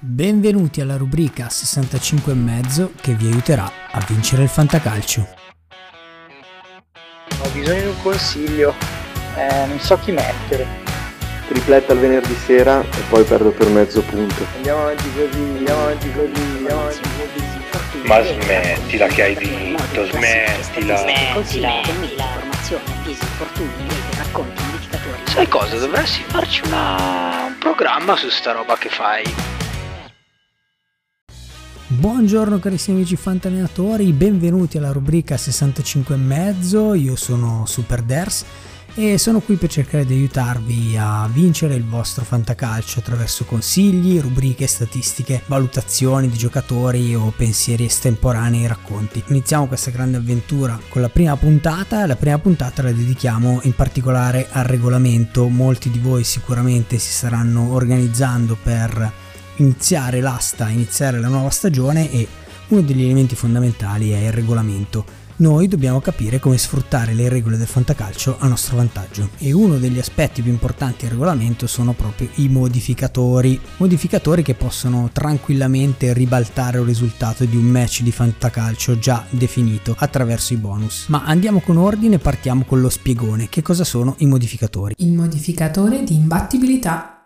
Benvenuti alla rubrica 65 e mezzo che vi aiuterà a vincere il fantacalcio. Ho bisogno di un consiglio, eh, non so chi mettere. Tripletta il venerdì sera e poi perdo per mezzo punto. Andiamo avanti così, andiamo avanti così, andiamo avanti così. Ma smettila che hai vinto, smettila. Smettila. Informazioni, avvisi, infortuni, racconti, indicatori. Sai cosa? Dovresti farci una... un programma su sta roba che fai. Buongiorno carissimi amici fantallenatori, benvenuti alla rubrica 65 e mezzo. Io sono Super Ders e sono qui per cercare di aiutarvi a vincere il vostro fantacalcio attraverso consigli, rubriche, statistiche, valutazioni di giocatori o pensieri estemporanei racconti. Iniziamo questa grande avventura con la prima puntata. La prima puntata la dedichiamo in particolare al regolamento. Molti di voi sicuramente si staranno organizzando per iniziare l'asta, iniziare la nuova stagione e uno degli elementi fondamentali è il regolamento. Noi dobbiamo capire come sfruttare le regole del fantacalcio a nostro vantaggio e uno degli aspetti più importanti del regolamento sono proprio i modificatori, modificatori che possono tranquillamente ribaltare il risultato di un match di fantacalcio già definito attraverso i bonus. Ma andiamo con ordine, partiamo con lo spiegone. Che cosa sono i modificatori? Il modificatore di imbattibilità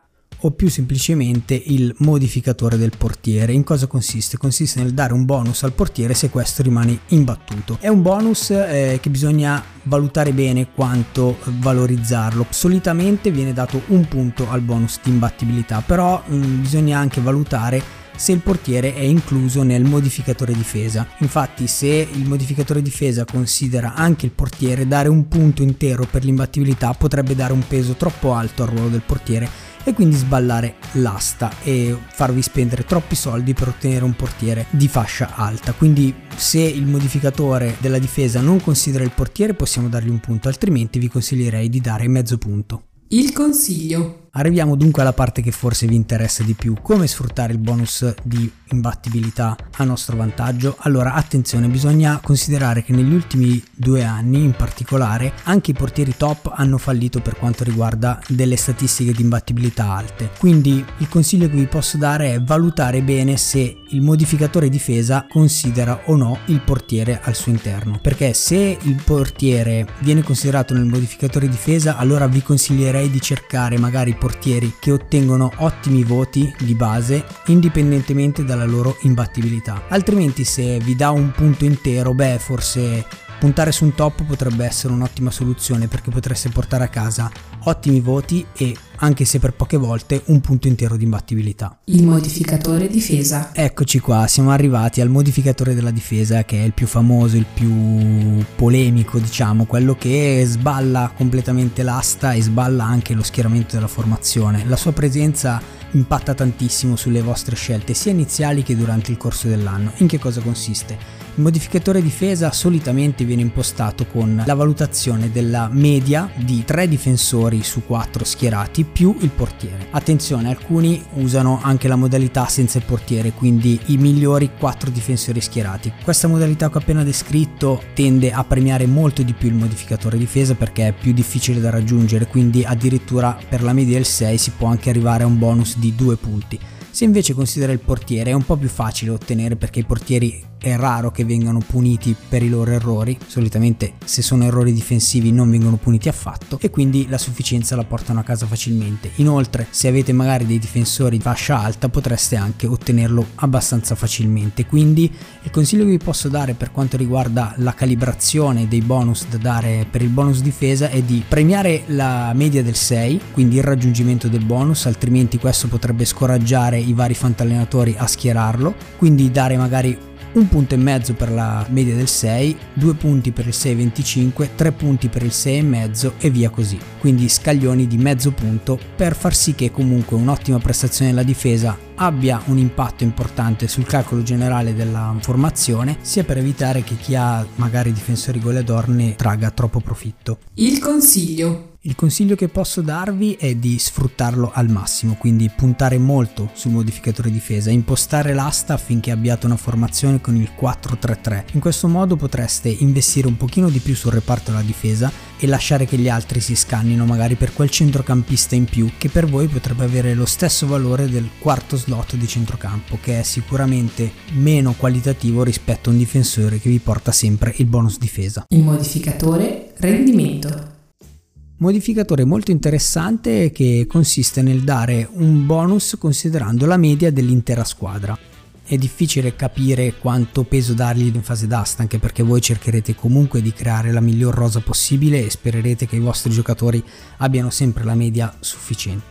o più semplicemente il modificatore del portiere. In cosa consiste? Consiste nel dare un bonus al portiere se questo rimane imbattuto. È un bonus eh, che bisogna valutare bene quanto valorizzarlo. Solitamente viene dato un punto al bonus di imbattibilità, però mh, bisogna anche valutare se il portiere è incluso nel modificatore difesa. Infatti se il modificatore difesa considera anche il portiere, dare un punto intero per l'imbattibilità potrebbe dare un peso troppo alto al ruolo del portiere e quindi sballare l'asta e farvi spendere troppi soldi per ottenere un portiere di fascia alta. Quindi se il modificatore della difesa non considera il portiere possiamo dargli un punto, altrimenti vi consiglierei di dare mezzo punto. Il consiglio. Arriviamo dunque alla parte che forse vi interessa di più, come sfruttare il bonus di imbattibilità a nostro vantaggio. Allora attenzione, bisogna considerare che negli ultimi due anni in particolare anche i portieri top hanno fallito per quanto riguarda delle statistiche di imbattibilità alte. Quindi il consiglio che vi posso dare è valutare bene se il modificatore difesa considera o no il portiere al suo interno. Perché se il portiere viene considerato nel modificatore difesa, allora vi consiglierei di cercare magari portieri che ottengono ottimi voti di base indipendentemente dalla loro imbattibilità. Altrimenti se vi dà un punto intero, beh, forse puntare su un top potrebbe essere un'ottima soluzione perché potreste portare a casa ottimi voti e anche se per poche volte un punto intero di imbattibilità. Il modificatore difesa. Eccoci qua, siamo arrivati al modificatore della difesa che è il più famoso, il più polemico, diciamo, quello che sballa completamente l'asta e sballa anche lo schieramento della formazione. La sua presenza impatta tantissimo sulle vostre scelte, sia iniziali che durante il corso dell'anno. In che cosa consiste? Il modificatore difesa solitamente viene impostato con la valutazione della media di 3 difensori su 4 schierati più il portiere. Attenzione, alcuni usano anche la modalità senza il portiere, quindi i migliori 4 difensori schierati. Questa modalità che ho appena descritto tende a premiare molto di più il modificatore difesa perché è più difficile da raggiungere, quindi addirittura per la media del 6 si può anche arrivare a un bonus di 2 punti. Se invece considera il portiere è un po' più facile ottenere perché i portieri è raro che vengano puniti per i loro errori, solitamente se sono errori difensivi non vengono puniti affatto e quindi la sufficienza la portano a casa facilmente. Inoltre se avete magari dei difensori di fascia alta potreste anche ottenerlo abbastanza facilmente, quindi il consiglio che vi posso dare per quanto riguarda la calibrazione dei bonus da dare per il bonus difesa è di premiare la media del 6, quindi il raggiungimento del bonus, altrimenti questo potrebbe scoraggiare i vari fantallenatori a schierarlo, quindi dare magari un punto e mezzo per la media del 6, due punti per il 6,25, tre punti per il 6,5 e via così. Quindi scaglioni di mezzo punto per far sì che comunque un'ottima prestazione della difesa abbia un impatto importante sul calcolo generale della formazione, sia per evitare che chi ha magari difensori goleador ne traga troppo profitto. Il consiglio. Il consiglio che posso darvi è di sfruttarlo al massimo, quindi puntare molto sul modificatore difesa, impostare l'asta affinché abbiate una formazione con il 4-3-3. In questo modo potreste investire un pochino di più sul reparto della difesa e lasciare che gli altri si scannino magari per quel centrocampista in più che per voi potrebbe avere lo stesso valore del quarto slot di centrocampo, che è sicuramente meno qualitativo rispetto a un difensore che vi porta sempre il bonus difesa. Il modificatore rendimento. Modificatore molto interessante che consiste nel dare un bonus considerando la media dell'intera squadra. È difficile capire quanto peso dargli in fase d'asta, anche perché voi cercherete comunque di creare la miglior rosa possibile e spererete che i vostri giocatori abbiano sempre la media sufficiente.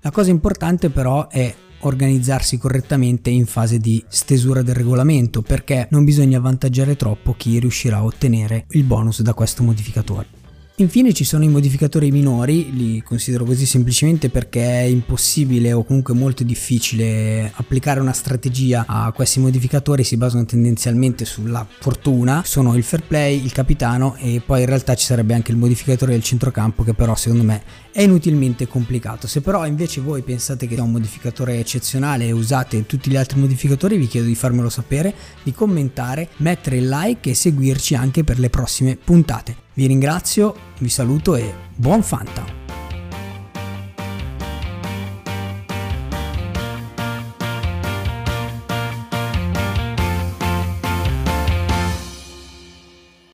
La cosa importante però è organizzarsi correttamente in fase di stesura del regolamento perché non bisogna avvantaggiare troppo chi riuscirà a ottenere il bonus da questo modificatore. Infine ci sono i modificatori minori, li considero così semplicemente perché è impossibile o comunque molto difficile applicare una strategia a questi modificatori, si basano tendenzialmente sulla fortuna, sono il fair play, il capitano e poi in realtà ci sarebbe anche il modificatore del centrocampo che però secondo me è inutilmente complicato. Se però invece voi pensate che sia un modificatore eccezionale e usate tutti gli altri modificatori vi chiedo di farmelo sapere, di commentare, mettere il like e seguirci anche per le prossime puntate. Vi ringrazio, vi saluto e buon Fanta!